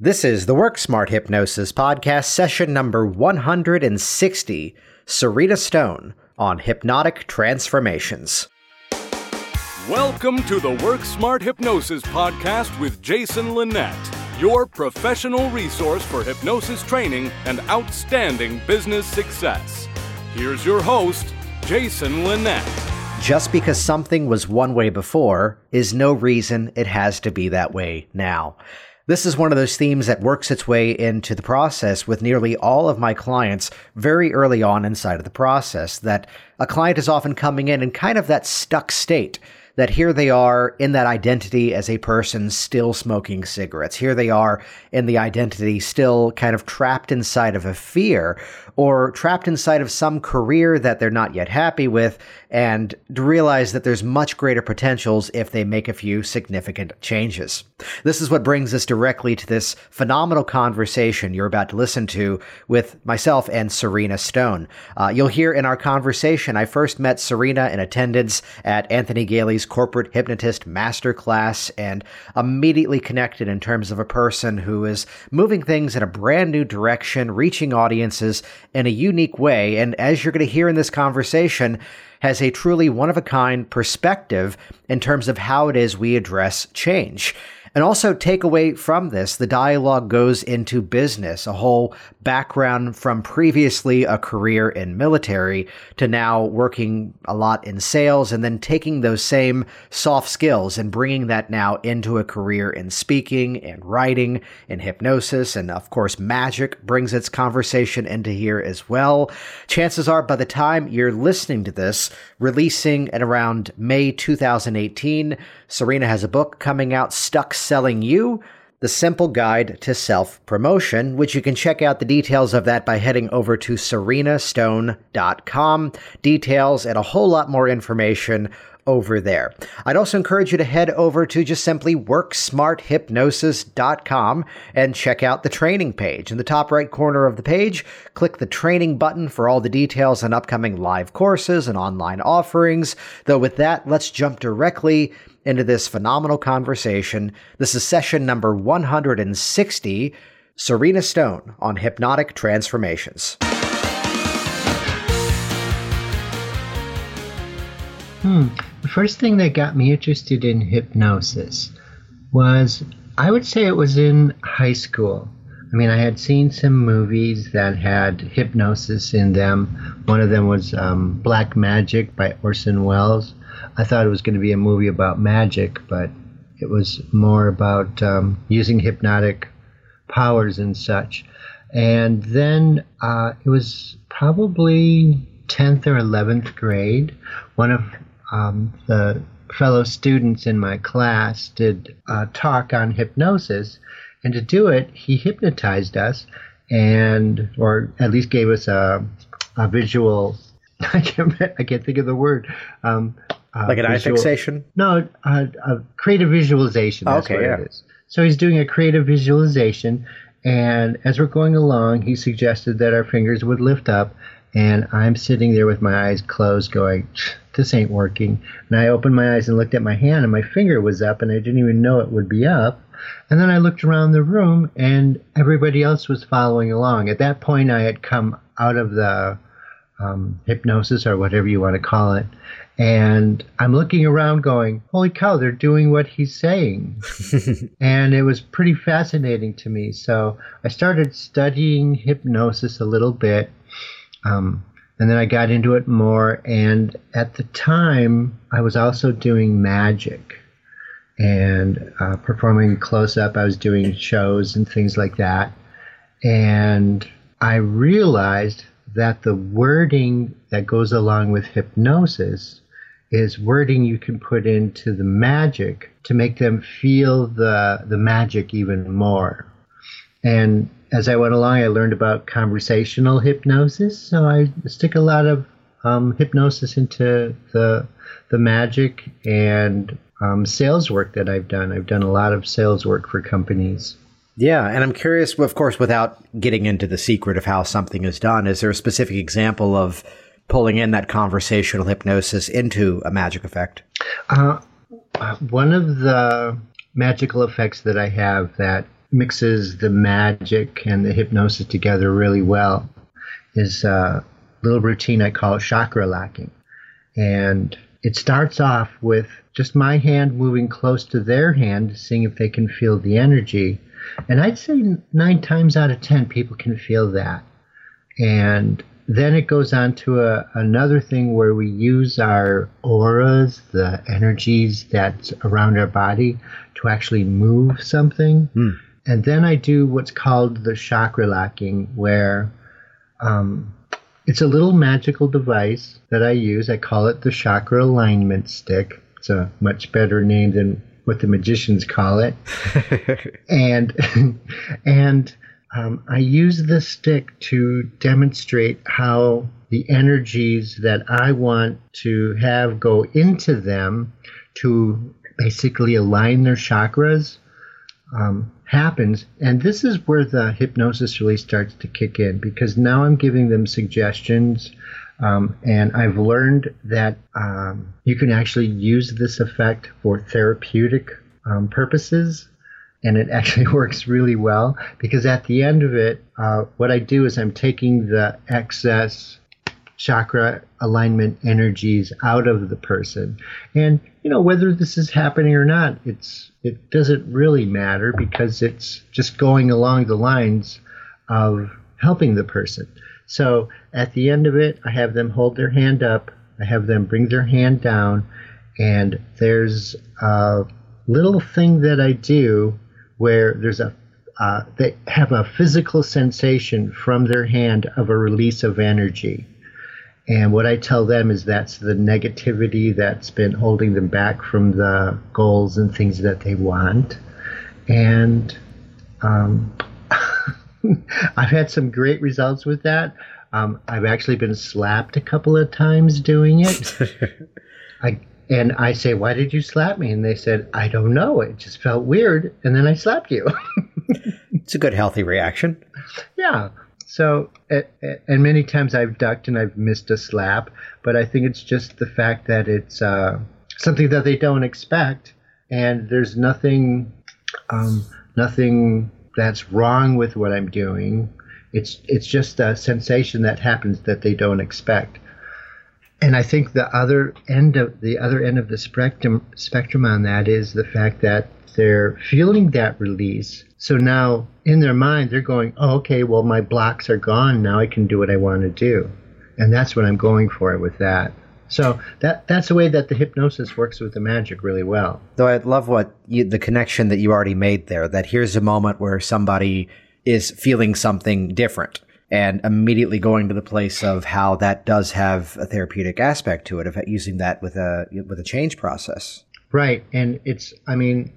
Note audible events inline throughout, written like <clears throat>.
This is the Work Smart Hypnosis Podcast, session number 160 Serena Stone on Hypnotic Transformations. Welcome to the Work Smart Hypnosis Podcast with Jason Linett, your professional resource for hypnosis training and outstanding business success. Here's your host, Jason Linett. Just because something was one way before is no reason it has to be that way now. This is one of those themes that works its way into the process with nearly all of my clients very early on inside of the process. That a client is often coming in in kind of that stuck state that here they are in that identity as a person still smoking cigarettes. Here they are in the identity still kind of trapped inside of a fear or trapped inside of some career that they're not yet happy with and to realize that there's much greater potentials if they make a few significant changes. This is what brings us directly to this phenomenal conversation you're about to listen to with myself and Serena Stone. Uh, you'll hear in our conversation, I first met Serena in attendance at Anthony Galie's Corporate Hypnotist Masterclass and immediately connected in terms of a person who is moving things in a brand new direction, reaching audiences in a unique way. And as you're going to hear in this conversation, has a truly one of a kind perspective in terms of how it is we address change. And also take away from this, the dialogue goes into business, a whole background from previously a career in military to now working a lot in sales and then taking those same soft skills and bringing that now into a career in speaking and writing and hypnosis. And of course, magic brings its conversation into here as well. Chances are by the time you're listening to this, releasing at around May 2018, Serena has a book coming out, Stuck Selling You The Simple Guide to Self Promotion, which you can check out the details of that by heading over to serenastone.com. Details and a whole lot more information over there. I'd also encourage you to head over to just simply worksmarthypnosis.com and check out the training page. In the top right corner of the page, click the training button for all the details on upcoming live courses and online offerings. Though with that, let's jump directly into this phenomenal conversation. This is session number 160 Serena Stone on hypnotic transformations. Hmm. The first thing that got me interested in hypnosis was, I would say it was in high school. I mean, I had seen some movies that had hypnosis in them. One of them was um, Black Magic by Orson Welles. I thought it was going to be a movie about magic, but it was more about um, using hypnotic powers and such. And then uh, it was probably 10th or 11th grade. One of um, the fellow students in my class did a talk on hypnosis, and to do it, he hypnotized us, and or at least gave us a, a visual. <laughs> I can't, I can't think of the word. Um, uh, like an visual, eye fixation? No, a, a creative visualization. That's okay, what yeah. it is. So he's doing a creative visualization, and as we're going along, he suggested that our fingers would lift up, and I'm sitting there with my eyes closed, going, "This ain't working." And I opened my eyes and looked at my hand, and my finger was up, and I didn't even know it would be up. And then I looked around the room, and everybody else was following along. At that point, I had come out of the um, hypnosis or whatever you want to call it, and I'm looking around going, holy cow, they're doing what he's saying. <laughs> and it was pretty fascinating to me. So I started studying hypnosis a little bit. Um, and then I got into it more. And at the time, I was also doing magic and uh, performing close up. I was doing shows and things like that. And I realized that the wording that goes along with hypnosis is wording you can put into the magic to make them feel the the magic even more. And as I went along, I learned about conversational hypnosis. So I stick a lot of um, hypnosis into the the magic and um, sales work that I've done. I've done a lot of sales work for companies. Yeah, and I'm curious, of course, without getting into the secret of how something is done, is there a specific example of pulling in that conversational hypnosis into a magic effect? Uh, one of the magical effects that I have that mixes the magic and the hypnosis together really well is a little routine I call chakra locking. And it starts off with just my hand moving close to their hand, seeing if they can feel the energy. And I'd say nine times out of ten, people can feel that. And then it goes on to a, another thing where we use our auras, the energies that's around our body, to actually move something. Mm. And then I do what's called the chakra locking, where um, it's a little magical device that I use. I call it the chakra alignment stick. It's a much better name than what the magicians call it. <laughs> and <laughs> and um, I use the stick to demonstrate how the energies that I want to have go into them to basically align their chakras um, happens. And this is where the hypnosis really starts to kick in because now I'm giving them suggestions. Um, and I've learned that um, you can actually use this effect for therapeutic um, purposes and it actually <laughs> works really well because at the end of it, uh, what I do is I'm taking the excess chakra alignment energies out of the person, and you know whether this is happening or not, it's it doesn't really matter because it's just going along the lines of helping the person. So at the end of it, I have them hold their hand up, I have them bring their hand down, and there's a little thing that I do where there's a uh, they have a physical sensation from their hand of a release of energy. And what I tell them is that's the negativity that's been holding them back from the goals and things that they want. And um, <laughs> I've had some great results with that. Um, I've actually been slapped a couple of times doing it. <laughs> I and I say, Why did you slap me? And they said, I don't know. It just felt weird. And then I slapped you. <laughs> it's a good, healthy reaction. Yeah. So, and many times I've ducked and I've missed a slap, but I think it's just the fact that it's uh, something that they don't expect. And there's nothing, um, nothing that's wrong with what I'm doing. It's, it's just a sensation that happens that they don't expect and I think the other end of the other end of the spectrum spectrum on that is the fact that they're feeling that release. So now in their mind they're going, oh, okay, well my blocks are gone. Now I can do what I want to do, and that's what I'm going for with that. So that that's the way that the hypnosis works with the magic really well. Though I love what you, the connection that you already made there. That here's a moment where somebody is feeling something different and immediately going to the place of how that does have a therapeutic aspect to it of using that with a with a change process. Right and it's i mean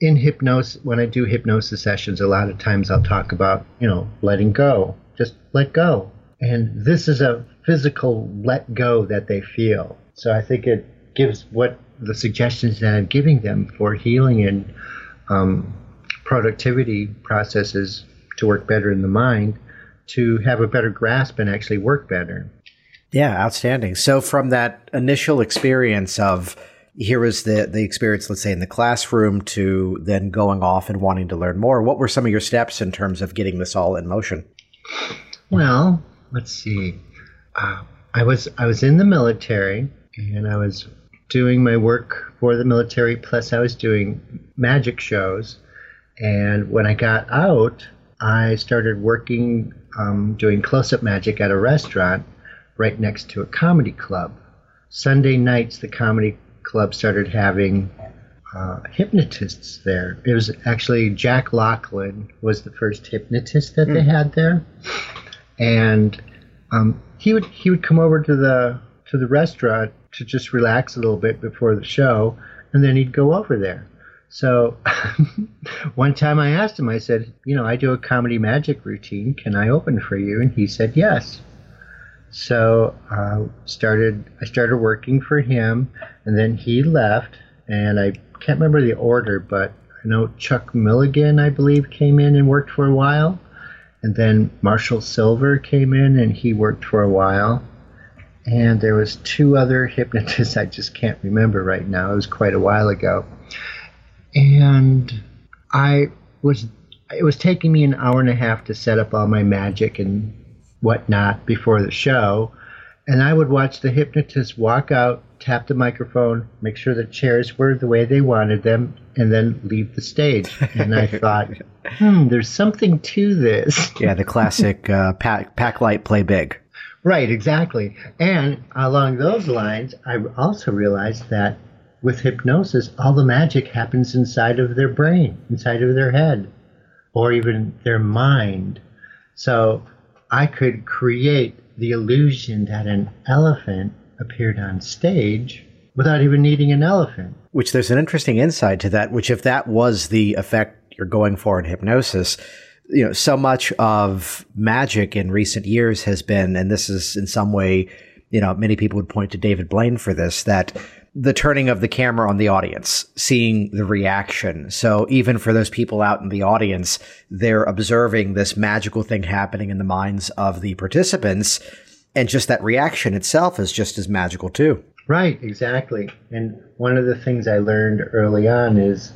in hypnosis when i do hypnosis sessions a lot of times i'll talk about you know letting go just let go. And this is a physical let go that they feel. So i think it gives what the suggestions that i'm giving them for healing and um, productivity processes to work better in the mind to have a better grasp and actually work better. Yeah, outstanding. So from that initial experience of here was the the experience, let's say in the classroom, to then going off and wanting to learn more. What were some of your steps in terms of getting this all in motion? Well, let's see. Uh, I was I was in the military and I was doing my work for the military. Plus, I was doing magic shows. And when I got out, I started working um, doing close up magic at a restaurant right next to a comedy club. Sunday nights, the comedy club started having uh, hypnotists there. It was actually Jack Lachlan was the first hypnotist that mm. they had there, and um, he would he would come over to the to the restaurant to just relax a little bit before the show, and then he'd go over there. So <laughs> one time I asked him, I said, you know, I do a comedy magic routine. Can I open for you? And he said yes. So uh, started I started working for him, and then he left, and I can't remember the order, but I know Chuck Milligan, I believe, came in and worked for a while, and then Marshall Sylver came in and he worked for a while, and there was two other hypnotists <laughs> I just can't remember right now. It was quite a while ago and I was it was taking me an hour and a half to set up all my magic and whatnot before the show. And I would watch the hypnotist walk out, tap the microphone, make sure the chairs were the way they wanted them, and then leave the stage. And I <laughs> thought, hmm, there's something to this. Yeah, the classic uh, pack, pack light, play big. Right, exactly. And along those lines, I also realized that with hypnosis, all the magic happens inside of their brain, inside of their head, or even their mind. So I could create the illusion that an elephant appeared on stage without even needing an elephant. Which there's an interesting insight to that, which if that was the effect you're going for in hypnosis, you know, so much of magic in recent years has been, and this is in some way, you know, many people would point to David Blaine for this, that the turning of the camera on the audience, seeing the reaction. So even for those people out in the audience, they're observing this magical thing happening in the minds of the participants. And just that reaction itself is just as magical too. Right, exactly. And one of the things I learned early on is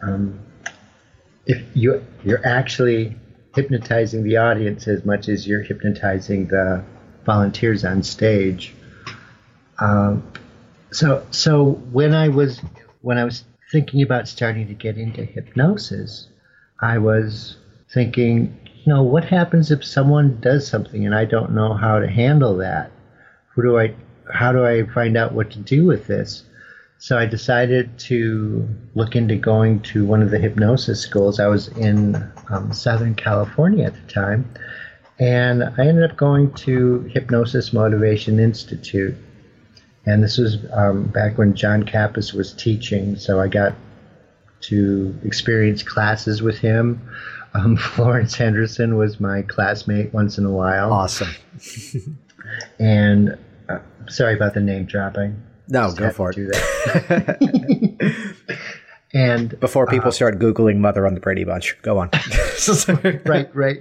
um, if you you're actually hypnotizing the audience as much as you're hypnotizing the volunteers on stage. Um, so so when I was when I was thinking about starting to get into hypnosis, I was thinking, you know, what happens if someone does something and I don't know how to handle that? Who do I how do I find out what to do with this? So I decided to look into going to one of the hypnosis schools. I was in um, Southern California at the time, and I ended up going to Hypnosis Motivation Institute and this was um, back when John Kappas was teaching, so I got to experience classes with him. Um, <laughs> Florence Henderson was my classmate once in a while. Awesome. <laughs> and uh, sorry about the name dropping. No, Just go for it. Do that. <laughs> and before people uh, start googling "mother on the Brady Bunch," go on. right, right.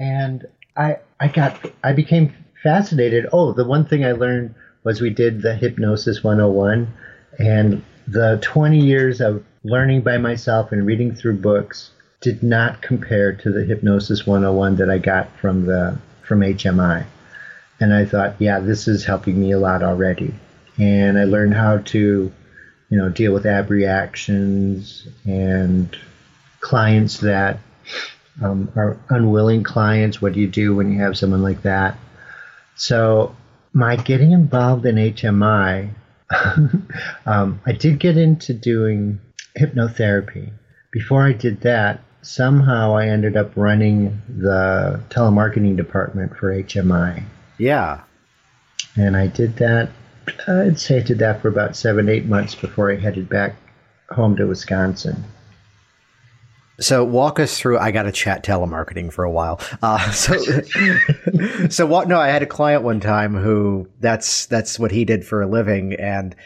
and I, I got, I became fascinated. Oh, the one thing I learned was we did the Hypnosis 101, and the 20 years of learning by myself and reading through books did not compare to the Hypnosis 101 that I got from the from HMI. And I thought, yeah, this is helping me a lot already. And I learned how to, you know, deal with abreactions and clients that um, are unwilling clients. What do you do when you have someone like that? So my getting involved in HMI, <laughs> um, I did get into doing hypnotherapy. Before I did that, somehow I ended up running the telemarketing department for HMI. Yeah. And I did that, I'd say I did that for about seven, eight months before I headed back home to Wisconsin. So walk us through. I got to chat telemarketing for a while. Uh, so, <laughs> so what? No, I had a client one time who that's that's what he did for a living, and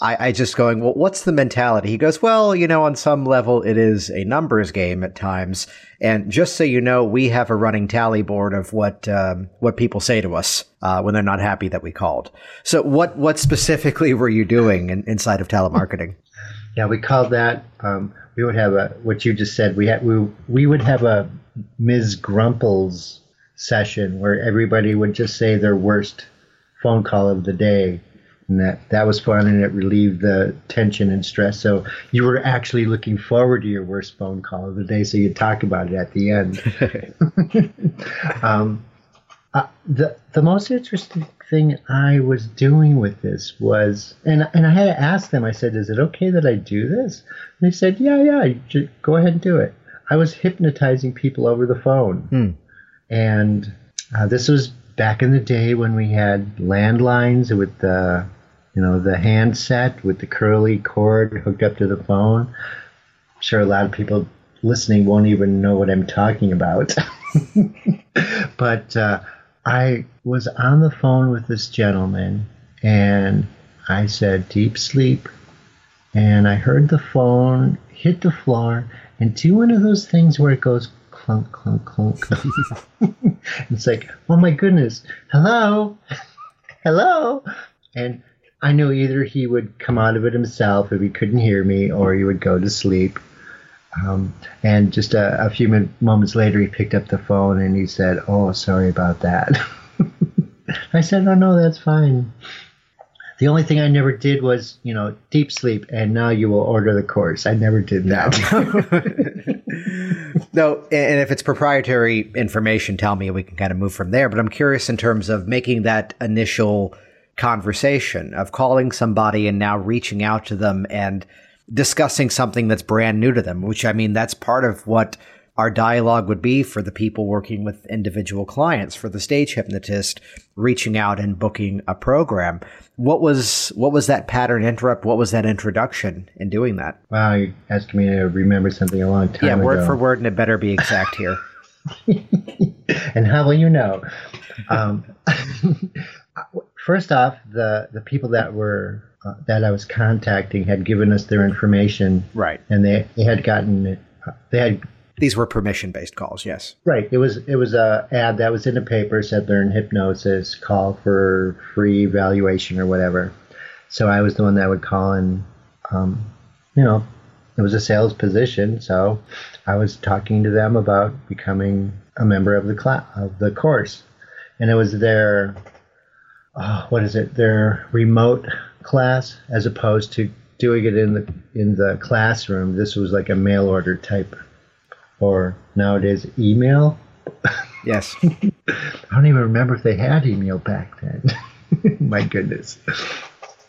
I, I just going, well, what's the mentality? He goes, well, you know, on some level, it is a numbers game at times, and just so you know, we have a running tally board of what um, what people say to us uh, when they're not happy that we called. So, what what specifically were you doing in, inside of telemarketing? <laughs> Yeah, we called that. Um, we would have a what you just said. We had we we would have a Ms. Grumples session where everybody would just say their worst phone call of the day, and that that was fun and it relieved the tension and stress. So you were actually looking forward to your worst phone call of the day, so you'd talk about it at the end. <laughs> <laughs> um, uh, the the most interesting thing I was doing with this was, and and I had to ask them. I said, "Is it okay that I do this?" And they said, "Yeah, yeah, just go ahead and do it." I was hypnotizing people over the phone, hmm. and uh, this was back in the day when we had landlines with the, you know, the handset with the curly cord hooked up to the phone. I'm sure a lot of people listening won't even know what I'm talking about, <laughs> but. Uh, I was on the phone with this gentleman and I said, deep sleep. And I heard the phone hit the floor and do one of those things where it goes clunk, clunk, clunk. <laughs> it's like, oh my goodness, hello, <laughs> hello. And I knew either he would come out of it himself if he couldn't hear me or he would go to sleep. Um, and just a, a few min- moments later, he picked up the phone and he said, "Oh, sorry about that." <laughs> I said, "Oh no, that's fine." The only thing I never did was, you know, deep sleep, and now you will order the course. I never did that. no, <laughs> and if it's proprietary information, tell me we can kind of move from there. But I'm curious in terms of making that initial conversation of calling somebody and now reaching out to them and discussing something that's brand new to them, which I mean, that's part of what our dialogue would be for the people working with individual clients, for the stage hypnotist reaching out and booking a program. What was what was that pattern interrupt? What was that introduction in doing that? Wow, you asked me to remember something a long time yeah, ago. word for word, and it better be exact here. <laughs> <laughs> and how will you know? Um, <laughs> first off, the the people that were uh, that I was contacting had given us their information, right? And they, they had gotten they had these were permission based calls, yes. Right. It was it was a ad that was in the paper said they're hypnosis, call for free evaluation or whatever. So I was the one that would call and um, you know, it was a sales position, so I was talking to them about becoming a member of the class of the course. And it was their oh, what is it? Their remote class as opposed to doing it in the in the classroom. This was like a mail order type or nowadays email. <laughs> Yes. I don't even remember if they had email back then. <laughs> My goodness.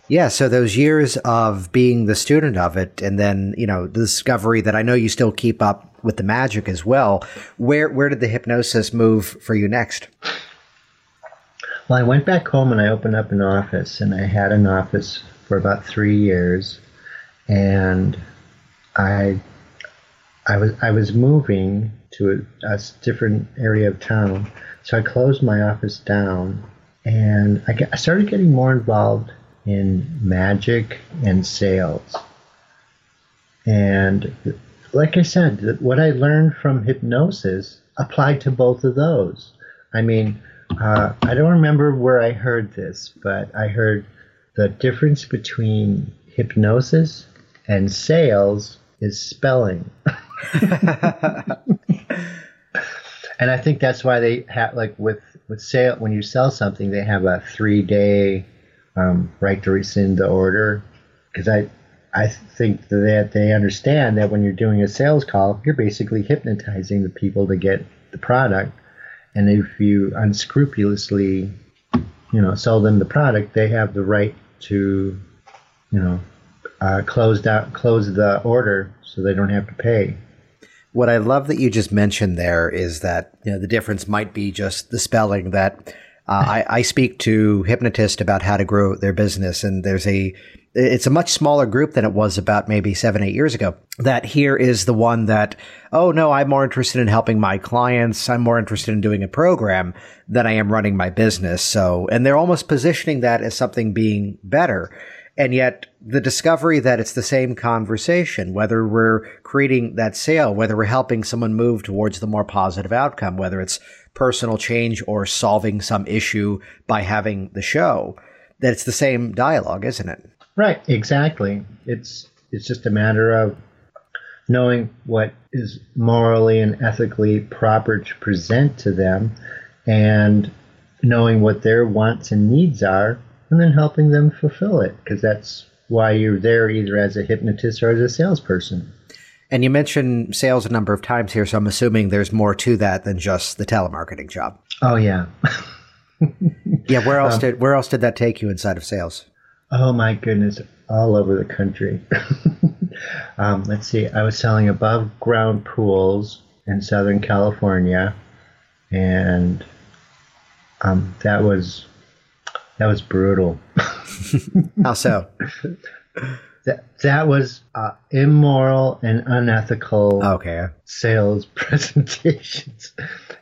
Yeah, so those years of being the student of it and then, you know, the discovery that I know you still keep up with the magic as well. Where where did the hypnosis move for you next? Well, I went back home and I opened up an office and I had an office for about 3 years and I I was I was moving to a, a, different area of town, so I closed my office down, and I, I started getting more involved in magic and sales. And like I said, what I learned from hypnosis applied to both of those. I mean, uh, I don't remember where I heard this, but I heard the difference between hypnosis and sales is spelling. and I think that's why they have like with with sale when you sell something they have a three day um, right to rescind the order because I I think that they understand that when you're doing a sales call you're basically hypnotizing the people to get the product and if you unscrupulously you know sell them the product they have the right to you know uh, close out close the order so they don't have to pay. What I love that you just mentioned there is that you know the difference might be just the spelling that uh, I, I speak to hypnotists about how to grow their business, and there's a it's a much smaller group than it was about maybe seven, eight years ago. That here is the one that, oh no, I'm more interested in helping my clients. I'm more interested in doing a program than I am running my business. So, and they're almost positioning that as something being better. And yet, the discovery that it's the same conversation, whether we're creating that sale, whether we're helping someone move towards the more positive outcome, whether it's personal change or solving some issue by having the show, that it's the same dialogue, isn't it? Right, exactly. It's it's just a matter of knowing what is morally and ethically proper to present to them and knowing what their wants and needs are and then helping them fulfill it because that's why you're there either as a hypnotist or as a salesperson. And you mentioned sales a number of times here, so I'm assuming there's more to that than just the telemarketing job. Oh yeah. <laughs> yeah, where else um, did where else did that take you inside of sales? Oh my goodness, all over the country. <laughs> um, let's see, I was selling above ground pools in Southern California, and um, that was that was brutal. <laughs> How so? <laughs> that that was uh, immoral and unethical okay. sales presentations,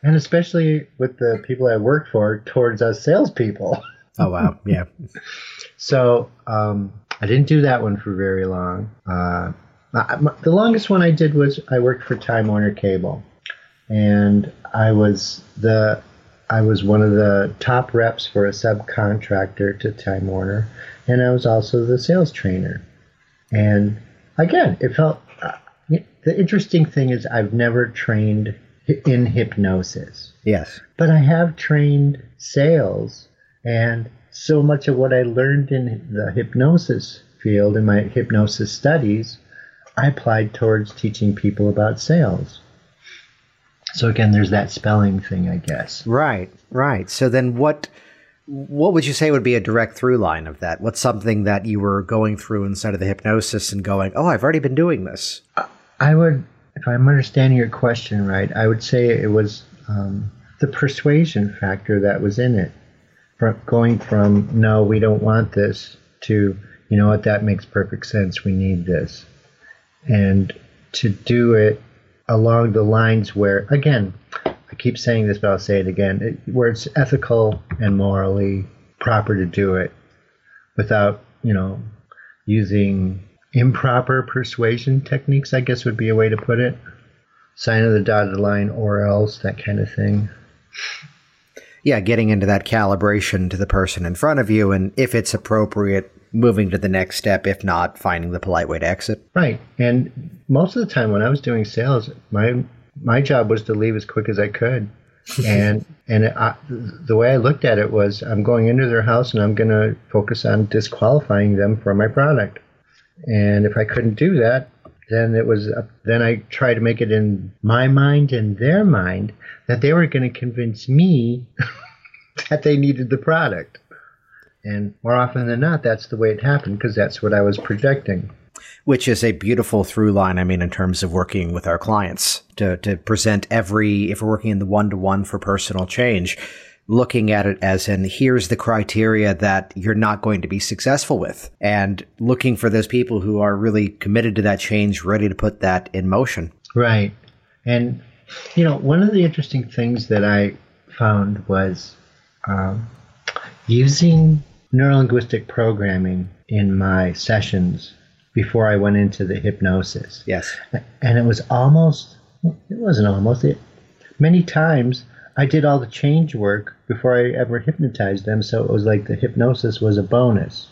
and especially with the people I worked for towards us salespeople. Oh wow, yeah. So um, I didn't do that one for very long. Uh, the longest one I did was I worked for Time Warner Cable, and I was the I was one of the top reps for a subcontractor to Time Warner, and I was also the sales trainer. And again, it felt uh, the interesting thing is I've never trained in hypnosis. Yes. But I have trained sales and so much of what I learned in the hypnosis field in my hypnosis studies I applied towards teaching people about sales. So again, there's that spelling thing, I guess. Right, right. So then what what would you say would be a direct through line of that? What's something that you were going through inside of the hypnosis and going, "Oh, I've already been doing this." I would if I'm understanding your question right, I would say it was um, the persuasion factor that was in it. From going from no, we don't want this to you know what that makes perfect sense. We need this, and to do it along the lines where, again, I keep saying this, but I'll say it again, it, where it's ethical and morally proper to do it without, you know, using improper persuasion techniques, I guess would be a way to put it. Sign of the dotted line or else, that kind of thing. Yeah, getting into that calibration to the person in front of you, and if it's appropriate, moving to the next step. If not, finding the polite way to exit. Right. And most of the time when I was doing sales, my my job was to leave as quick as I could. <laughs> and and I, the way I looked at it was, I'm going into their house and I'm going to focus on disqualifying them from my product. And if I couldn't do that, then it was uh, then I tried to make it in my mind and their mind that they were going to convince me <laughs> that they needed the product. And more often than not, that's the way it happened because that's what I was projecting. Which is a beautiful through line, I mean, in terms of working with our clients to, to present every, if we're working in the one to one for personal change, looking at it as in here's the criteria that you're not going to be successful with and looking for those people who are really committed to that change, ready to put that in motion. Right. And, you know, one of the interesting things that I found was um, using neurolinguistic programming in my sessions before I went into the hypnosis. Yes. And it was almost, it wasn't almost, it, many times I did all the change work before I ever hypnotized them. So it was like the hypnosis was a bonus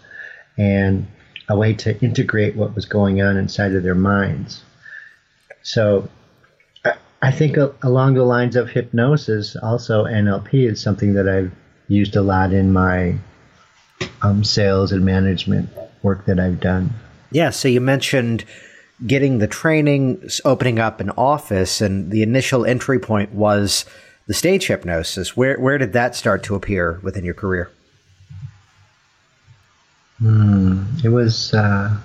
and a way to integrate what was going on inside of their minds. So I think along the lines of hypnosis, also NLP is something that I've used a lot in my um, sales and management work that I've done. Yeah. So you mentioned getting the training, opening up an office, and the initial entry point was the stage hypnosis. Where where did that start to appear within your career? Hmm. It was. Uh,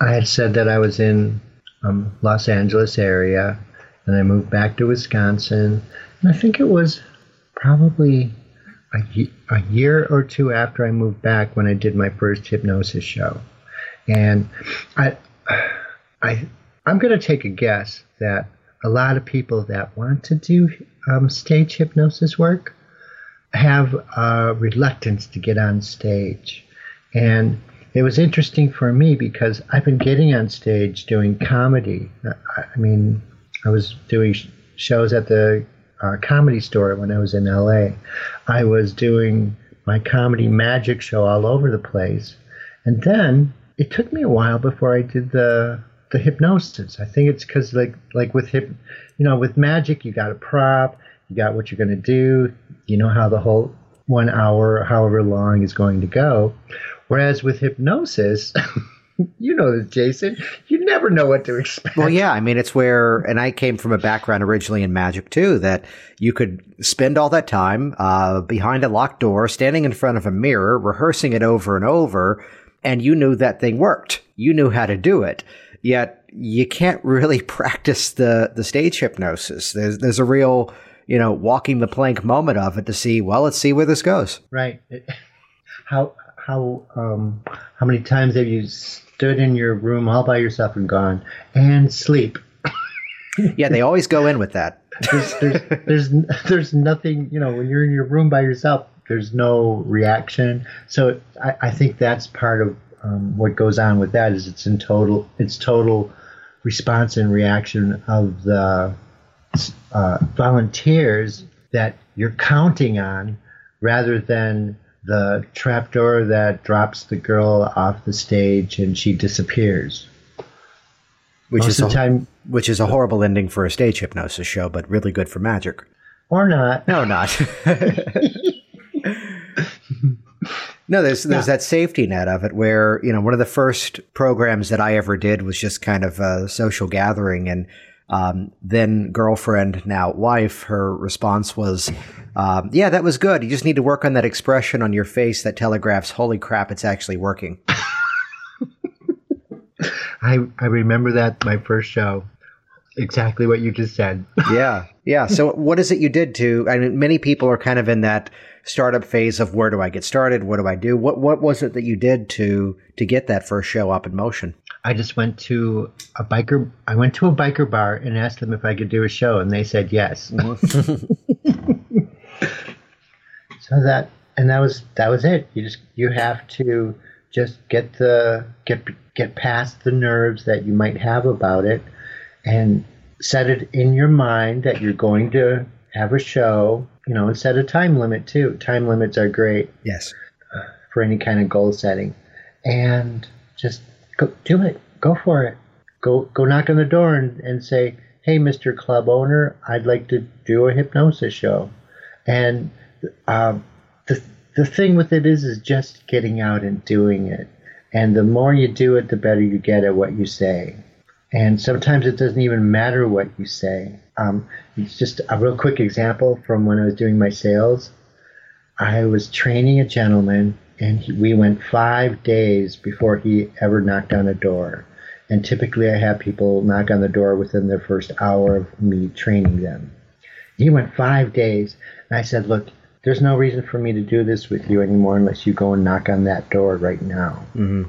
I had said that I was in um, Los Angeles area, and I moved back to Wisconsin, and I think it was probably a, a year or two after I moved back when I did my first hypnosis show. And I, I, I'm going to take a guess that a lot of people that want to do um, stage hypnosis work have a reluctance to get on stage. And it was interesting for me because I've been getting on stage doing comedy. I mean, I was doing shows at the uh, comedy store when I was in LA. I was doing my comedy magic show all over the place. And then it took me a while before I did the the hypnosis. I think it's because like like with hip, you know, with magic you got a prop, you got what you're going to do, you know how the whole one hour, however long, is going to go. Whereas with hypnosis, <laughs> you know this, Jason. You never know what to expect. Well, yeah. I mean, it's where, and I came from a background originally in magic too, that you could spend all that time uh, behind a locked door, standing in front of a mirror, rehearsing it over and over, and you knew that thing worked. You knew how to do it. Yet you can't really <laughs> practice the the stage hypnosis. There's there's a real you know walking the plank moment of it to see. Well, let's see where this goes. Right. <laughs> How how um how many times have you stood in your room all by yourself and gone and sleep. <laughs> yeah, they always go in with that. there's, there's, there's, there's nothing, you know, when you're in your room by yourself, there's no reaction. So I, I think that's part of um, what goes on with that is it's in total, it's total response and reaction of the uh, volunteers that you're counting on rather than the trapdoor that drops the girl off the stage and she disappears. which Most is of a, the time, which is a horrible ending for a stage hypnosis show, but really good for magic. or not. No, not. <laughs> <laughs> no, there's there's that safety net of it where you know one of the first programs that I ever did was just kind of a social gathering, and um, then girlfriend, now wife, her response was, um, "Yeah, that was good. You just need to work on that expression on your face that telegraphs, holy crap, it's actually working." <laughs> I I remember that my first show. Exactly what you just said. yeah, yeah. So, what is it you did to? I mean, many people are kind of in that startup phase of where do I get started? What do I do? What What was it that you did to to get that first show up in motion? I just went to a biker. I went to a biker bar and asked them if I could do a show, and they said yes. <laughs> so that and that was that was it. You just you have to just get the get get past the nerves that you might have about it, and set it in your mind that you're going to have a show. You know, and set a time limit too. Time limits are great Yes. for any kind of goal setting, and just go do it. Go for it. Go go knock on the door and, and say, "Hey, Mr. Club owner, I'd like to do a hypnosis show." And um, the the thing with it is is just getting out and doing it. And the more you do it, the better you get at what you say. And sometimes it doesn't even matter what you say. Um, it's just a real quick example from when I was doing my sales. I was training a gentleman, and he, we went five days before he ever knocked on a door. And typically, I have people knock on the door within their first hour of me training them. He went five days, and I said, "Look, there's no reason for me to do this with you anymore unless you go and knock on that door right now." hmm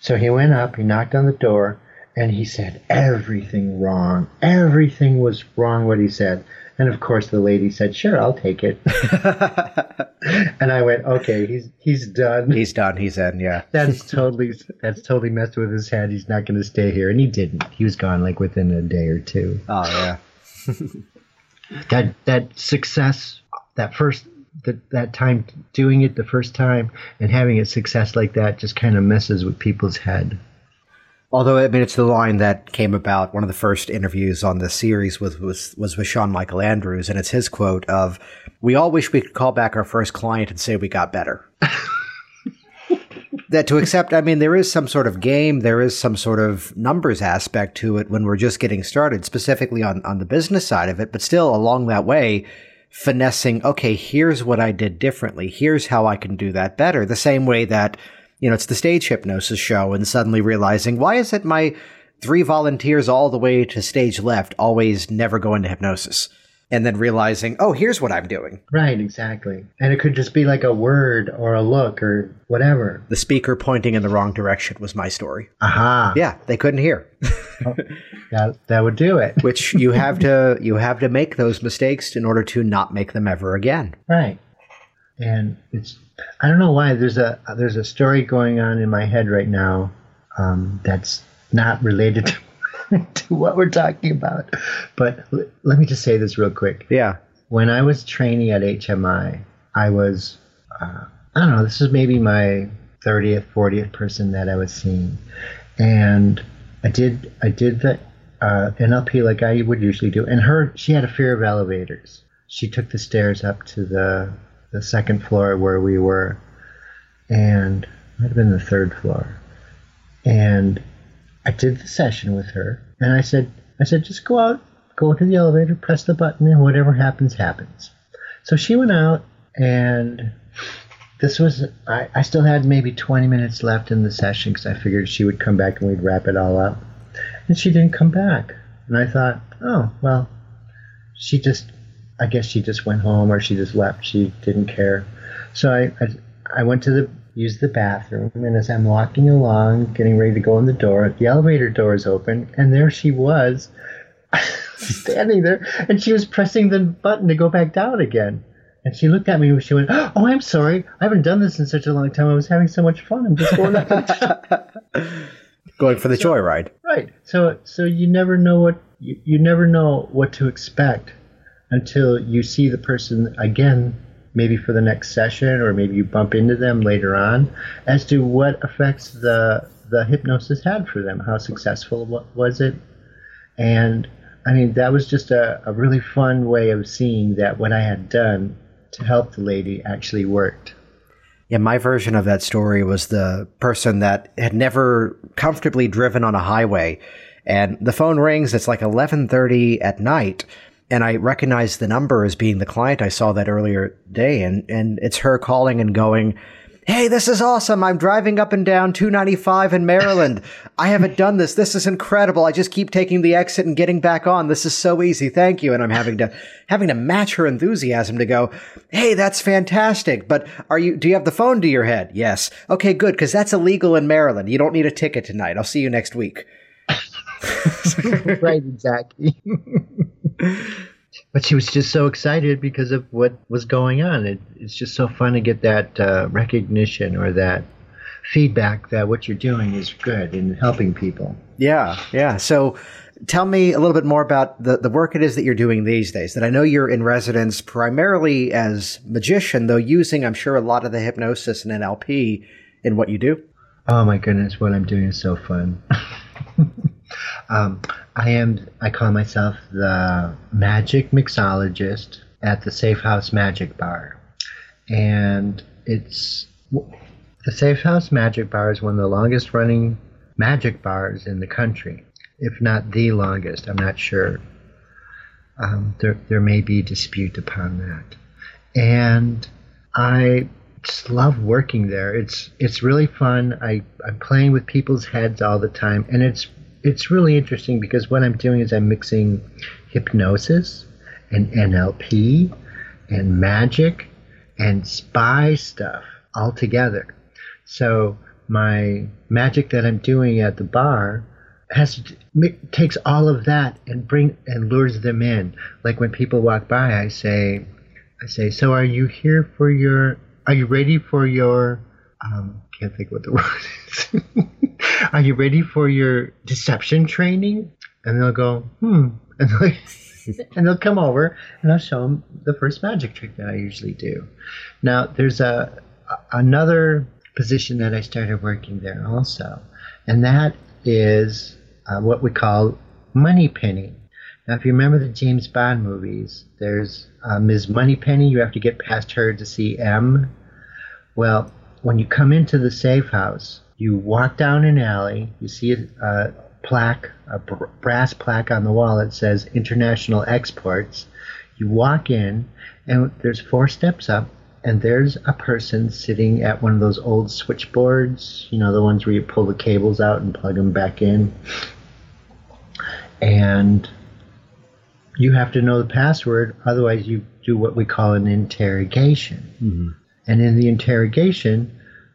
So he went up, he knocked on the door, and he said everything wrong. Everything was wrong what he said. And of course the lady said, "Sure, I'll take it." <laughs> and I went, "Okay, he's he's done." He's done. He's in. Yeah. <laughs> that's totally that's totally messed with his head. He's not going to stay here, and he didn't. He was gone like within a day or two. Oh yeah. <laughs> That that success, that first that that time doing it the first time and having a success like that just kind of messes with people's head. Although I mean, it's the line that came about. One of the first interviews on the series was was was with Sean Michael Andrews, and it's his quote of, "We all wish we could call back our first client and say we got better." <laughs> that to accept, I mean, there is some sort of game, there is some sort of numbers aspect to it when we're just getting started, specifically on on the business side of it. But still, along that way, finessing. Okay, here's what I did differently. Here's how I can do that better. The same way that you know, it's the stage hypnosis show and suddenly realizing, why is it my three volunteers all the way to stage left always never go into hypnosis? And then realizing, oh, here's what I'm doing. Right, exactly. And it could just be like a word or a look or whatever. The speaker pointing in the wrong direction was my story. Aha. Yeah, they couldn't hear. Oh, that that would do it. <laughs> Which you have to you have to make those mistakes in order to not make them ever again. Right. And it's I don't know why there's a there's a story going on in my head right now um, that's not related to, <laughs> to what we're talking about. But l- let me just say this real quick. Yeah. When I was training at HMI, I was uh, I don't know. This is maybe my thirtieth, fortieth person that I was seeing, and I did I did the uh, NLP like I would usually do. And her she had a fear of elevators. She took the stairs up to the the second floor where we were, and might have been the third floor. And I did the session with her, and I said I said just go out, go to the elevator, press the button, and whatever happens happens. So she went out, and this was I, I still had maybe 20 minutes left in the session because I figured she would come back and we'd wrap it all up and she didn't come back and i thought oh well she just i guess she just went home or she just left she didn't care so i i, I went to the use the bathroom and as i'm walking along getting ready to go in the door the elevator door is open and there she was <laughs> standing there and she was pressing the button to go back down again and she looked at me and she went, Oh, I'm sorry. I haven't done this in such a long time. I was having so much fun. I'm just going up and down. <laughs> Going for the joyride. Right. So so you never know what you, you never know what to expect until you see the person again, maybe for the next session, or maybe you bump into them later on, as to what affects the the hypnosis had for them. How successful was it? And I mean, that was just a, a really fun way of seeing that what I had done to help the lady actually worked. Yeah, my version of that story was the person that had never comfortably driven on a highway and the phone rings it's like 11:30 at night and I recognize the number as being the client I saw that earlier day and and it's her calling and going Hey, this is awesome. I'm driving up and down 295 in Maryland. I haven't done this. This is incredible. I just keep taking the exit and getting back on. This is so easy. Thank you. And I'm having to, having to match her enthusiasm to go, Hey, that's fantastic. But are you, do you have the phone to your head? Yes. Okay, good. Cause that's illegal in Maryland. You don't need a ticket tonight. I'll see you next week. <laughs> right, exactly. but she was just so excited because of what was going on. It, it's just so fun to get that uh, recognition or that feedback that what you're doing is good in helping people. Yeah, yeah. So tell me a little bit more about the, the work it is that you're doing these days. That I know you're in residence primarily as magician, though using, I'm sure, a lot of the hypnosis and NLP in what you do. Oh my goodness, what I'm doing is so fun. <laughs> um, I am. I call myself the magic mixologist at the Safe House Magic Bar, and it's the Safe House Magic Bar is one of the longest running magic bars in the country, if not the longest. I'm not sure. Um, there, there may be dispute upon that, and I just love working there. It's it's really fun. I I'm playing with people's heads all the time, and it's it's really interesting because what I'm doing is I'm mixing hypnosis and NLP and magic and spy stuff all together. So my magic that I'm doing at the bar has to, takes all of that and bring and lures them in. Like when people walk by, I say, I say, so are you here for your? Are you ready for your? Um, can't think what the <laughs> word is. Are you ready for your deception training? And they'll go, Hmm. <laughs> And they'll, and they'll come over and I'll show them the first magic trick that I usually do. Now, there's a another position that I started working there also, and that is uh, what we call Moneypenny. Now, if you remember the James Bond movies, there's uh, Ms. Moneypenny. You have to get past her to see M. Well, when you come into the safe house, you walk down an alley, you see a, plaque, a br- brass plaque on the wall that says International Exports. You walk in, and there's four steps up, and there's a person sitting at one of those old switchboards, you know, the ones where you pull the cables out and plug them back in. And you have to know the password, otherwise, you do what we call an interrogation. Mm-hmm. And in the interrogation,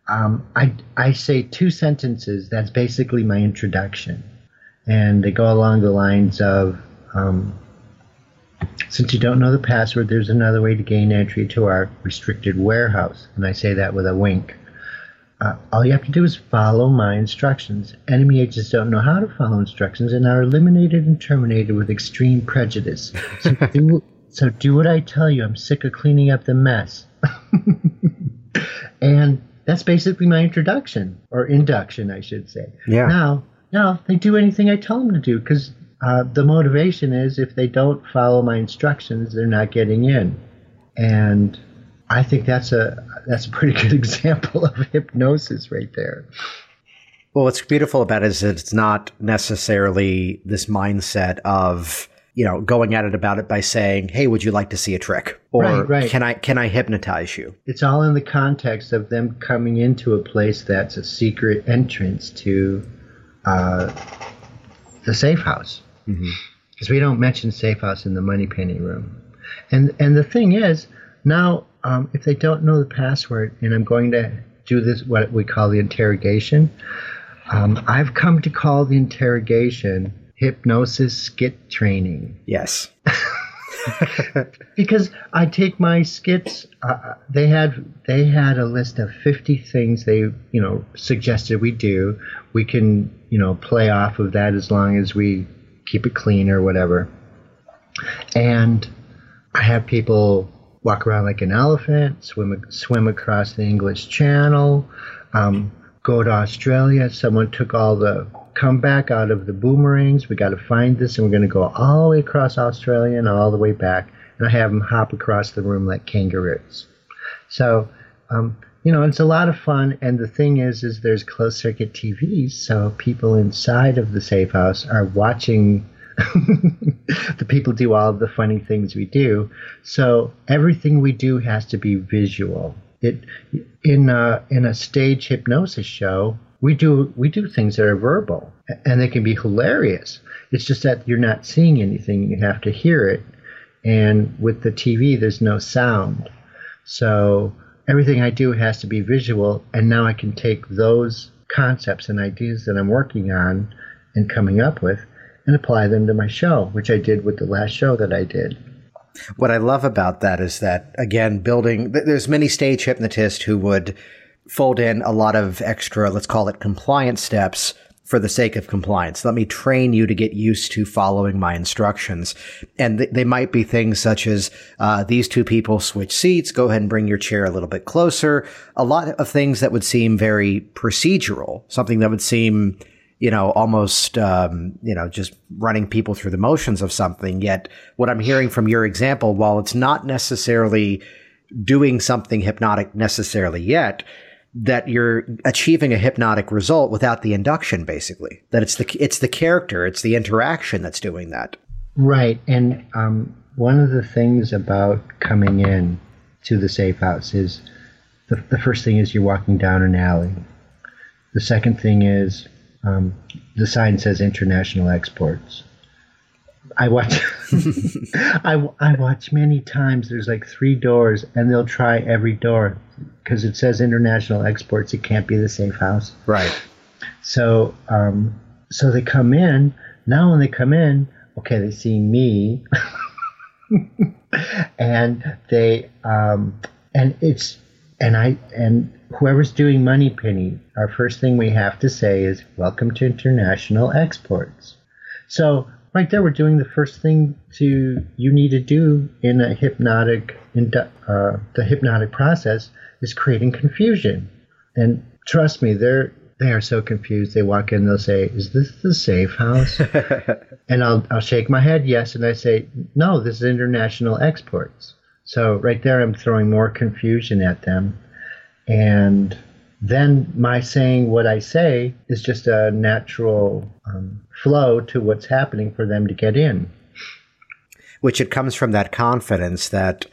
um, I, I say two sentences. That's basically my introduction. And they go along the lines of um, Since you don't know the password, there's another way to gain entry to our restricted warehouse. And I say that with a wink. Uh, all you have to do is follow my instructions. Enemy agents don't know how to follow instructions and are eliminated and terminated with extreme prejudice. So do, <laughs> so do what I tell you. I'm sick of cleaning up the mess. <laughs> and that's basically my introduction or induction, I should say. Yeah. Now, now they do anything I tell them to do because uh, the motivation is if they don't follow my instructions, they're not getting in, and I think that's a that's a pretty <laughs> good example of hypnosis right there. Well, what's beautiful about it is it's not necessarily this mindset of you know, going at it about it by saying, "Hey, would you like to see a trick?" Or right, right. "Can I can I hypnotize you?" It's all in the context of them coming into a place that's a secret entrance to uh, the safe house, because mm-hmm. we don't mention safe house in the Moneypenny room. And and the thing is, now um, if they don't know the password, and I'm going to do this what we call the interrogation. Um, I've come to call the interrogation hypnosis skit training. Yes. <laughs> because I take my skits. Uh, they had they had a list of fifty things they you know suggested we do. We can you know play off of that as long as we keep it clean or whatever. And I have people walk around like an elephant, swim swim across the English Channel. Um, go to Australia. Someone took all the comeback out of the boomerangs. We got to find this, and we're going to go all the way across Australia and all the way back. And I have them hop across the room like kangaroos. So, um, you know, it's a lot of fun. And the thing is, is there's closed circuit TVs, so people inside of the safe house are watching <laughs> the people do all the funny things we do. So everything we do has to be visual. It in a, in a stage hypnosis show, we do we do things that are verbal and they can be hilarious. It's just that you're not seeing anything; you have to hear it. And with the TV, there's no sound, so everything I do has to be visual. And now I can take those concepts and ideas that I'm working on and coming up with and apply them to my show, which I did with the last show that I did. What I love about that is that again, building there's many stage hypnotists who would fold in a lot of extra, let's call it compliance steps for the sake of compliance. Let me train you to get used to following my instructions. And th- they might be things such as uh, these two people switch seats, go ahead and bring your chair a little bit closer. A lot of things that would seem very procedural, something that would seem you know, almost, um, you know, just running people through the motions of something. Yet, what I'm hearing from your example, while it's not necessarily doing something hypnotic necessarily yet, that you're achieving a hypnotic result without the induction, basically. That it's the it's the character, it's the interaction that's doing that. Right, and um, one of the things about coming in to the safe house is the, the first thing is you're walking down an alley. The second thing is um, the sign says international exports. I watch. <laughs> I, I watch many times. There's like three doors, and they'll try every door because it says international exports. It can't be the safe house. Right. So, um, so they come in. Now, when they come in, okay, they see me, <laughs> and they, um, and it's, and I, and whoever's doing Moneypenny, our first thing we have to say is, Welcome to International Exports. So, right there, we're doing the first thing to you need to do in a hypnotic, in, uh, the hypnotic process is creating confusion. And trust me, they're they are so confused. They walk in, they'll say, "Is this the safe house?" <laughs> and I'll I'll shake my head yes, and I say, "No, this is international exports." So right there, I'm throwing more confusion at them and then my saying what I say is just a natural um, flow to what's happening for them to get in. Which it comes from that confidence that,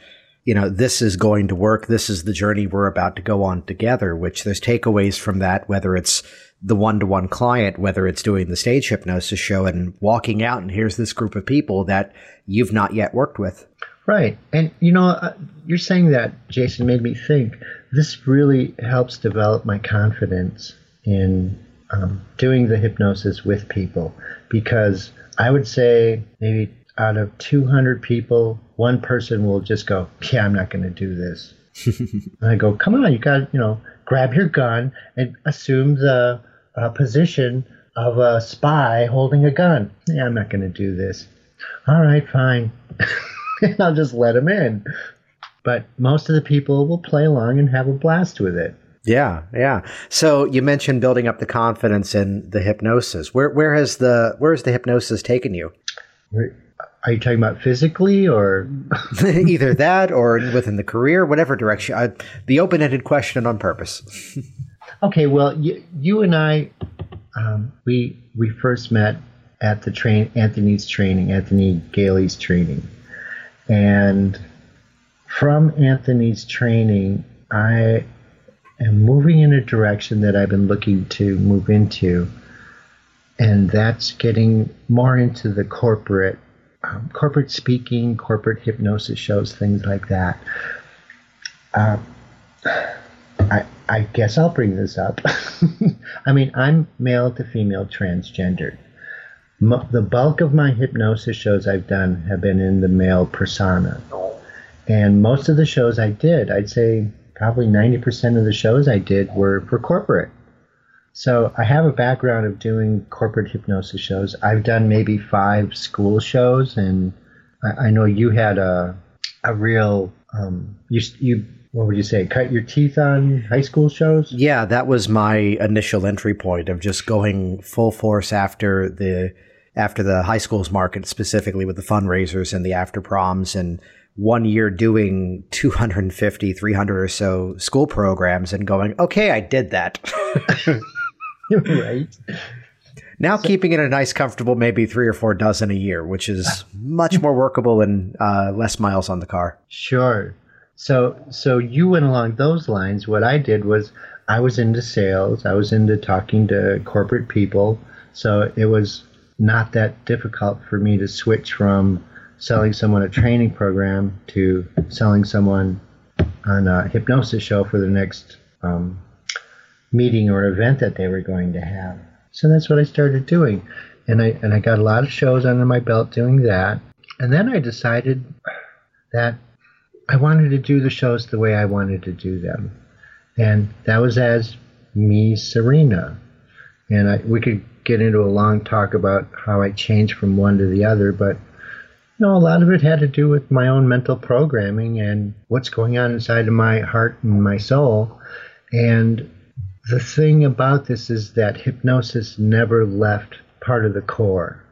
you know, this is going to work. This is the journey we're about to go on together, which there's takeaways from that, whether it's the one to one client, whether it's doing the stage hypnosis show and walking out and here's this group of people that you've not yet worked with. Right. And, you know, uh, you're saying that, Jason, made me think this really helps develop my confidence in um, doing the hypnosis with people because I would say maybe out of 200 people, one person will just go, Yeah, I'm not going to do this. <laughs> and I go, Come on, you got, you know, grab your gun and assume the uh, position of a spy holding a gun. Yeah, I'm not going to do this. All right, fine. <laughs> and I'll just let him in. But most of the people will play along and have a blast with it. Yeah, yeah. So you mentioned building up the confidence in the hypnosis. Where where has the where has the hypnosis taken you? Are you talking about physically or <laughs> either that or within the career, whatever direction? I, the open-ended question on purpose. <laughs> okay, well, you, you and I, um, we we first met at the train Anthony's training, Anthony Galie's training, and from Anthony's training, I am moving in a direction that I've been looking to move into, and that's getting more into the corporate, um, corporate speaking, corporate hypnosis shows, things like that. Uh, I, I guess I'll bring this up. <laughs> I mean, I'm male to female transgendered. the bulk of my hypnosis shows I've done have been in the male persona. And most of the shows I did, I'd say probably 90% of the shows I did were for corporate. So I have a background of doing corporate hypnosis shows. I've done maybe five school shows, and I, I know you had a a real um, you you what would you say? Cut your teeth on high school shows? Yeah, that was my initial entry point of just going full force after the after the high schools market, specifically with the fundraisers and the after proms and one year doing 250, 300 or so school programs and going, okay, I did that. <laughs> right. Now so, keeping it a nice, comfortable, maybe three or four dozen a year, which is <laughs> much more workable and uh, less miles on the car. Sure. So, so you went along those lines. What I did was I was into sales. I was into talking to corporate people. So it was not that difficult for me to switch from selling someone a training program to selling someone on a hypnosis show for the next um, meeting or event that they were going to have. So that's what I started doing, and I and I got a lot of shows under my belt doing that. And then I decided that I wanted to do the shows the way I wanted to do them, and that was as me, Serena. And I, we could get into a long talk about how I changed from one to the other, but no, a lot of it had to do with my own mental programming and what's going on inside of my heart and my soul. And the thing about this is that hypnosis never left part of the core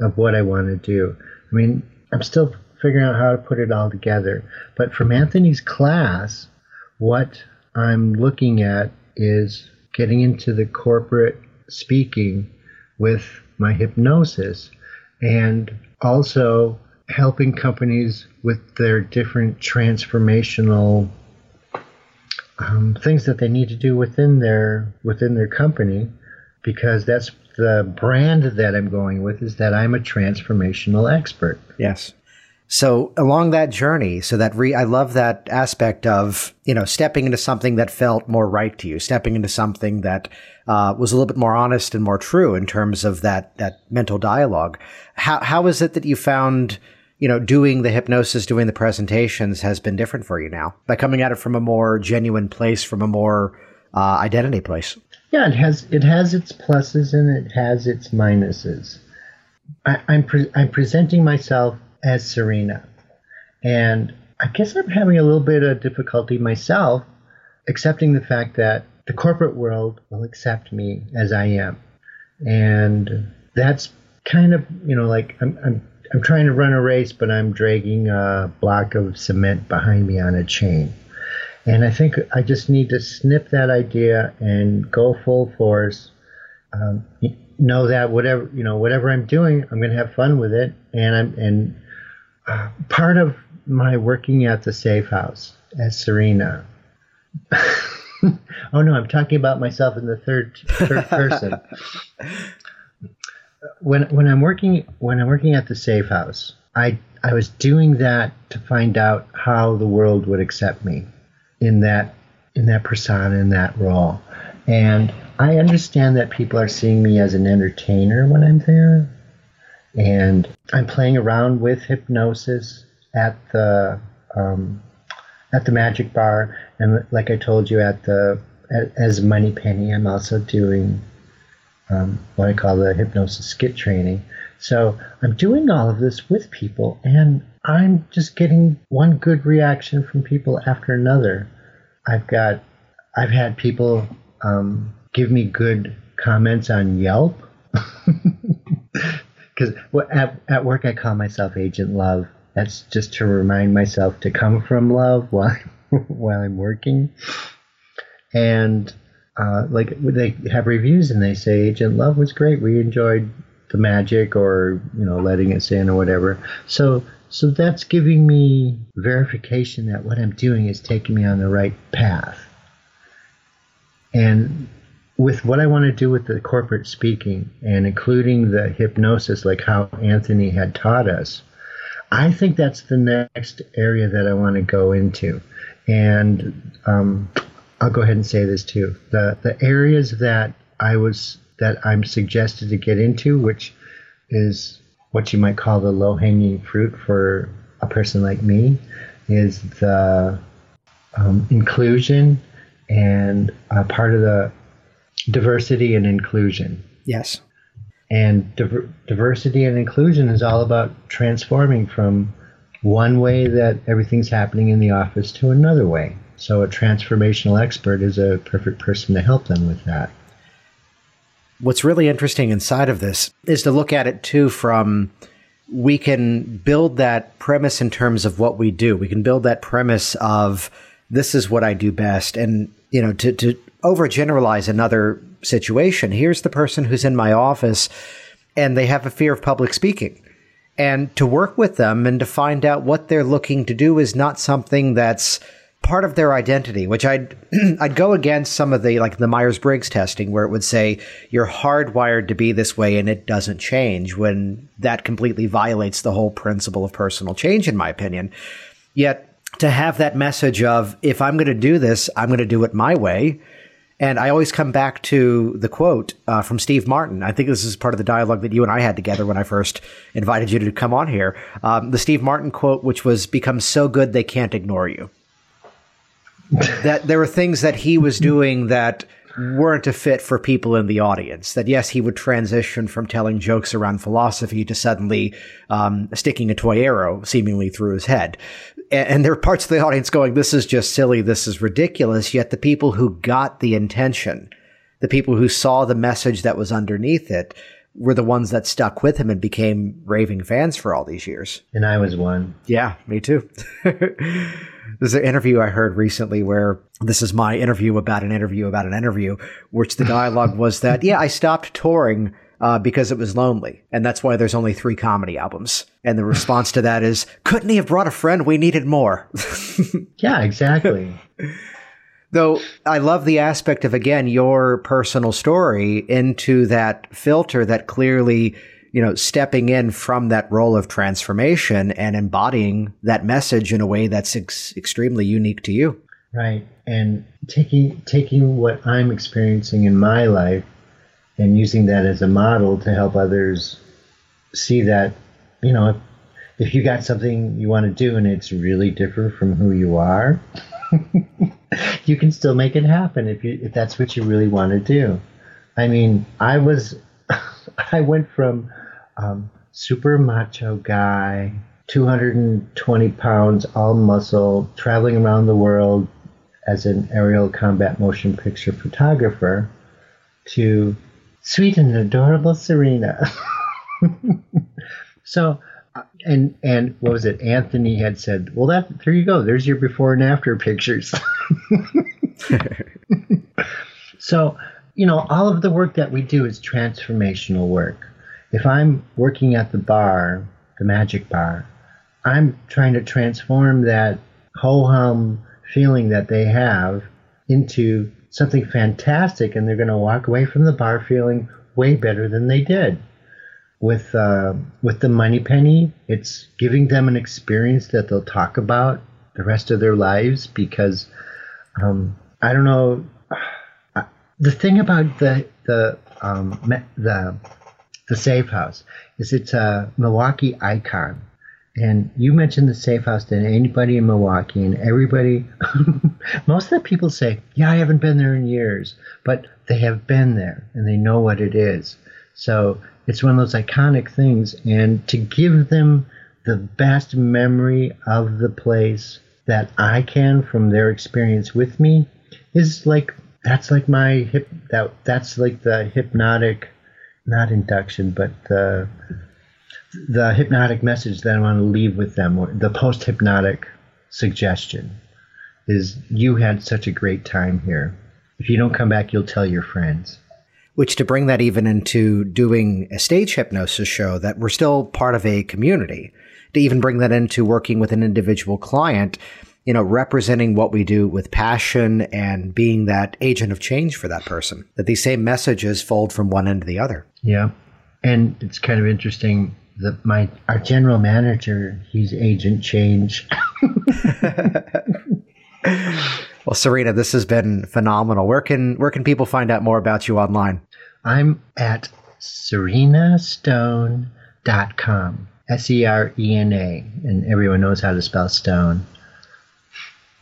of what I want to do. I mean, I'm still figuring out how to put it all together. But from Anthony's class, what I'm looking at is getting into the corporate speaking with my hypnosis and also helping companies with their different transformational um, things that they need to do within their within their company because that's the brand that I'm going with is that I'm a transformational expert. Yes. So along that journey, so that re, I love that aspect of you know stepping into something that felt more right to you, stepping into something that uh, was a little bit more honest and more true in terms of that that mental dialogue. How how is it that you found you know, doing the hypnosis, doing the presentations has been different for you now by coming at it from a more genuine place, from a more uh, identity place. Yeah, it has it has its pluses and it has its minuses. I, I'm pre- I'm presenting myself as Serena, and I guess I'm having a little bit of difficulty myself accepting the fact that the corporate world will accept me as I am, and that's kind of you know like I'm, I'm I'm trying to run a race, but I'm dragging a block of cement behind me on a chain. And I think I just need to snip that idea and go full force. Um, know that whatever you know, whatever I'm doing, I'm going to have fun with it. And I'm and uh, part of my working at the safe house as Serena. <laughs> oh no, I'm talking about myself in the third third <laughs> person. When when I'm working when I'm working at the safe house, I I was doing that to find out how the world would accept me in that in that persona in that role. And I understand that people are seeing me as an entertainer when I'm there. And I'm playing around with hypnosis at the um, at the Magic Bar, and like I told you, at the as Moneypenny, I'm also doing um, what I call the hypnosis skit training. So I'm doing all of this with people, and I'm just getting one good reaction from people after another. I've got, I've had people um, give me good comments on Yelp. <laughs> Because at, at work, I call myself Agent Love. That's just to remind myself to come from love while, <laughs> while I'm working. And uh, like they have reviews and they say Agent Love was great. We enjoyed the magic or you know letting it in or whatever. So so that's giving me verification that what I'm doing is taking me on the right path. And with what I want to do with the corporate speaking and including the hypnosis, like how Anthony had taught us, I think that's the next area that I want to go into. And um, I'll go ahead and say this too. The the areas that I was that I'm suggested to get into, which is what you might call the low hanging fruit for a person like me, is the um, inclusion and uh, part of the diversity and inclusion. Yes. And diver- diversity and inclusion is all about transforming from one way that everything's happening in the office to another way So a transformational expert is a perfect person to help them with that. What's really interesting inside of this is to look at it too from we can build that premise in terms of what we do. We can build that premise of this is what I do best. And, you know, to, to overgeneralize another situation, here's the person who's in my office and they have a fear of public speaking. And to work with them and to find out what they're looking to do is not something that's part of their identity, which I'd <clears throat> I'd go against some of the like the Myers Briggs testing where it would say you're hardwired to be this way and it doesn't change when that completely violates the whole principle of personal change in my opinion. Yet to have that message of if I'm going to do this, I'm going to do it my way. And I always come back to the quote uh, from Steve Martin. I think this is part of the dialogue that you and I had together when I first invited you to come on here. Um, the Steve Martin quote, which was "Become so good they can't ignore you." That there were things that he was doing that weren't a fit for people in the audience. That yes, he would transition from telling jokes around philosophy to suddenly um, sticking a toy arrow seemingly through his head. And, and there are parts of the audience going, "This is just silly. This is ridiculous." Yet the people who got the intention, the people who saw the message that was underneath it, were the ones that stuck with him and became raving fans for all these years. And I was one. Yeah, me too. <laughs> There's an interview I heard recently where this is my interview about an interview about an interview, which the dialogue <laughs> was that, yeah, I stopped touring uh, because it was lonely. And that's why there's only three comedy albums. And the response to that is, couldn't he have brought a friend? We needed more. <laughs> yeah, exactly. Though I love the aspect of, again, your personal story into that filter that clearly you know, stepping in from that role of transformation and embodying that message in a way that's ex- extremely unique to you. Right. And taking taking what I'm experiencing in my life and using that as a model to help others see that, you know, if, if you got something you want to do and it's really different from who you are, <laughs> <laughs> you can still make it happen if you if that's what you really want to do. I mean, I was <laughs> I went from um, super macho guy, 220 pounds, all muscle, traveling around the world as an aerial combat motion picture photographer, to sweet and adorable Serena. <laughs> so, and and what was it? Anthony had said, "Well, that there you go. There's your before and after pictures." <laughs> so, you know, all of the work that we do is transformational work if I'm working at the bar, the magic bar, I'm trying to transform that ho hum feeling that they have into something fantastic, and they're going to walk away from the bar feeling way better than they did. With uh, with the Moneypenny, it's giving them an experience that they'll talk about the rest of their lives because um, I don't know. The thing about the the um, the the Safe House is it's a Milwaukee icon. And you mentioned the Safe House to anybody in Milwaukee, and everybody, <laughs> most of the people say, Yeah, I haven't been there in years, but they have been there and they know what it is. So it's one of those iconic things. And to give them the best memory of the place that I can from their experience with me is like, that's like my hip, that, that's like the hypnotic not induction, but the the hypnotic message that I want to leave with them, or the post hypnotic suggestion, is you had such a great time here. If you don't come back, you'll tell your friends. Which to bring that even into doing a stage hypnosis show, that we're still part of a community. To even bring that into working with an individual client, you know, representing what we do with passion and being that agent of change for that person. That these same messages fold from one end to the other. Yeah. And it's kind of interesting that my our general manager, he's agent change. <laughs> <laughs> well, Serena, this has been phenomenal. Where can where can people find out more about you online? I'm at serenastone.com. S E R E N A. And everyone knows how to spell stone.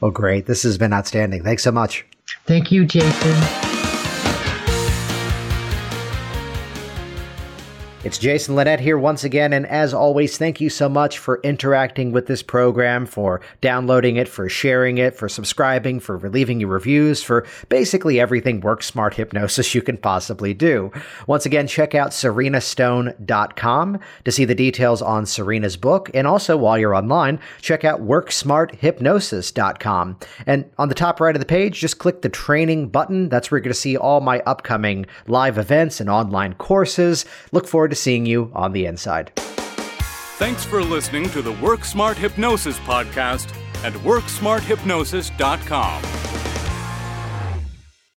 Well, great. This has been outstanding. Thanks so much. Thank you, Jason. It's Jason Linett here once again, and as always, thank you so much for interacting with this program, for downloading it, for sharing it, for subscribing, for leaving your reviews, for basically everything Work Smart Hypnosis you can possibly do. Once again, check out serenastone.com to see the details on Serena's book, and also while you're online, check out worksmarthypnosis.com. And on the top right of the page, just click the training button. That's where you're going to see all my upcoming live events and online courses. Look forward to to seeing you on the inside. Thanks for listening to the Work Smart Hypnosis podcast at WorkSmartHypnosis.com.